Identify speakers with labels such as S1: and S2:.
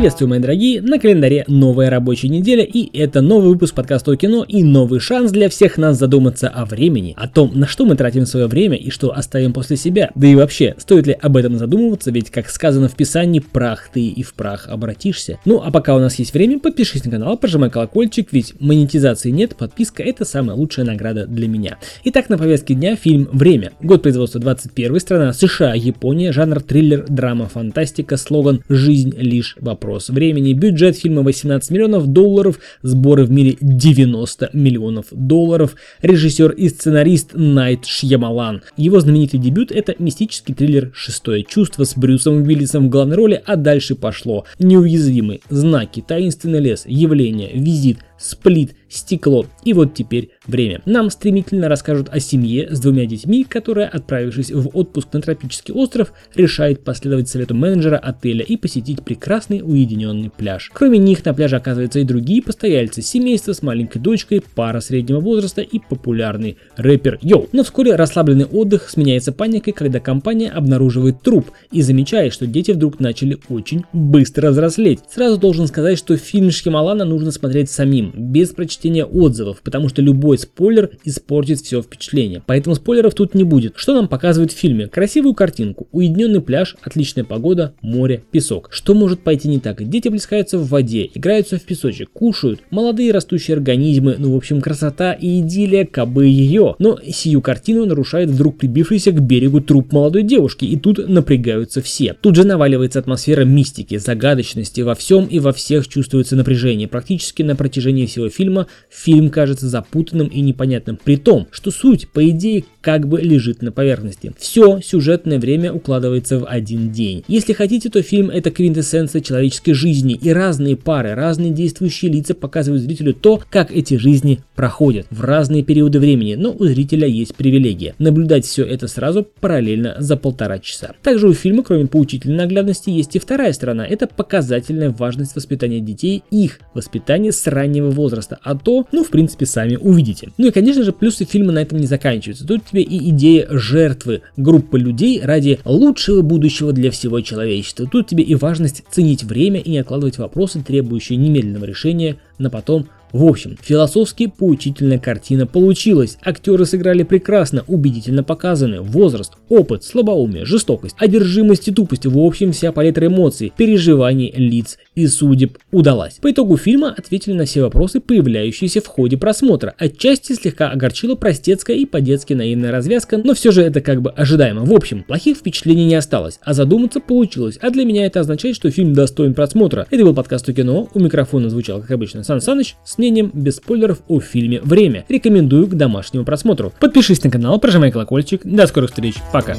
S1: Приветствую, мои дорогие, на календаре новая рабочая неделя, и это новый выпуск подкаста о кино и новый шанс для всех нас задуматься о времени, о том, на что мы тратим свое время и что оставим после себя. Да и вообще, стоит ли об этом задумываться, ведь, как сказано в Писании, прах ты и в прах обратишься. Ну, а пока у нас есть время, подпишись на канал, прожимай колокольчик, ведь монетизации нет, подписка это самая лучшая награда для меня. Итак, на повестке дня фильм «Время». Год производства 21 страна США, Япония, жанр триллер, драма, фантастика, слоган «Жизнь лишь вопрос» вопрос времени. Бюджет фильма 18 миллионов долларов, сборы в мире 90 миллионов долларов. Режиссер и сценарист Найт Шьямалан. Его знаменитый дебют это мистический триллер «Шестое чувство» с Брюсом Уиллисом в главной роли, а дальше пошло. Неуязвимый, знаки, таинственный лес, явление, визит, сплит, стекло. И вот теперь время. Нам стремительно расскажут о семье с двумя детьми, которая, отправившись в отпуск на тропический остров, решает последовать совету менеджера отеля и посетить прекрасный уединенный пляж. Кроме них на пляже оказываются и другие постояльцы, семейство с маленькой дочкой, пара среднего возраста и популярный рэпер Йоу. Но вскоре расслабленный отдых сменяется паникой, когда компания обнаруживает труп и замечает, что дети вдруг начали очень быстро взрослеть. Сразу должен сказать, что фильм Шхималана нужно смотреть самим, без прочтения чтения отзывов, потому что любой спойлер испортит все впечатление. Поэтому спойлеров тут не будет. Что нам показывают в фильме? Красивую картинку, уединенный пляж, отличная погода, море, песок. Что может пойти не так? Дети плескаются в воде, играются в песочек, кушают, молодые растущие организмы, ну в общем красота и идиллия, кабы ее. Но сию картину нарушает вдруг прибившийся к берегу труп молодой девушки, и тут напрягаются все. Тут же наваливается атмосфера мистики, загадочности, во всем и во всех чувствуется напряжение. Практически на протяжении всего фильма фильм кажется запутанным и непонятным, при том, что суть, по идее, как бы лежит на поверхности. Все сюжетное время укладывается в один день. Если хотите, то фильм это квинтэссенция человеческой жизни, и разные пары, разные действующие лица показывают зрителю то, как эти жизни проходят в разные периоды времени, но у зрителя есть привилегия наблюдать все это сразу параллельно за полтора часа. Также у фильма, кроме поучительной наглядности, есть и вторая сторона. Это показательная важность воспитания детей, их воспитания с раннего возраста, а то, ну, в принципе, сами увидите. Ну и, конечно же, плюсы фильма на этом не заканчиваются. Тут тебе и идея жертвы группы людей ради лучшего будущего для всего человечества. Тут тебе и важность ценить время и не откладывать вопросы, требующие немедленного решения на потом в общем, философски поучительная картина получилась. Актеры сыграли прекрасно, убедительно показаны. Возраст, опыт, слабоумие, жестокость, одержимость и тупость. В общем, вся палитра эмоций, переживаний, лиц и судеб удалась. По итогу фильма ответили на все вопросы, появляющиеся в ходе просмотра. Отчасти слегка огорчила простецкая и по-детски наивная развязка, но все же это как бы ожидаемо. В общем, плохих впечатлений не осталось, а задуматься получилось. А для меня это означает, что фильм достоин просмотра. Это был подкаст о кино. У микрофона звучал, как обычно, Сан Саныч с мнением без спойлеров о фильме «Время». Рекомендую к домашнему просмотру. Подпишись на канал, прожимай колокольчик. До скорых встреч. Пока.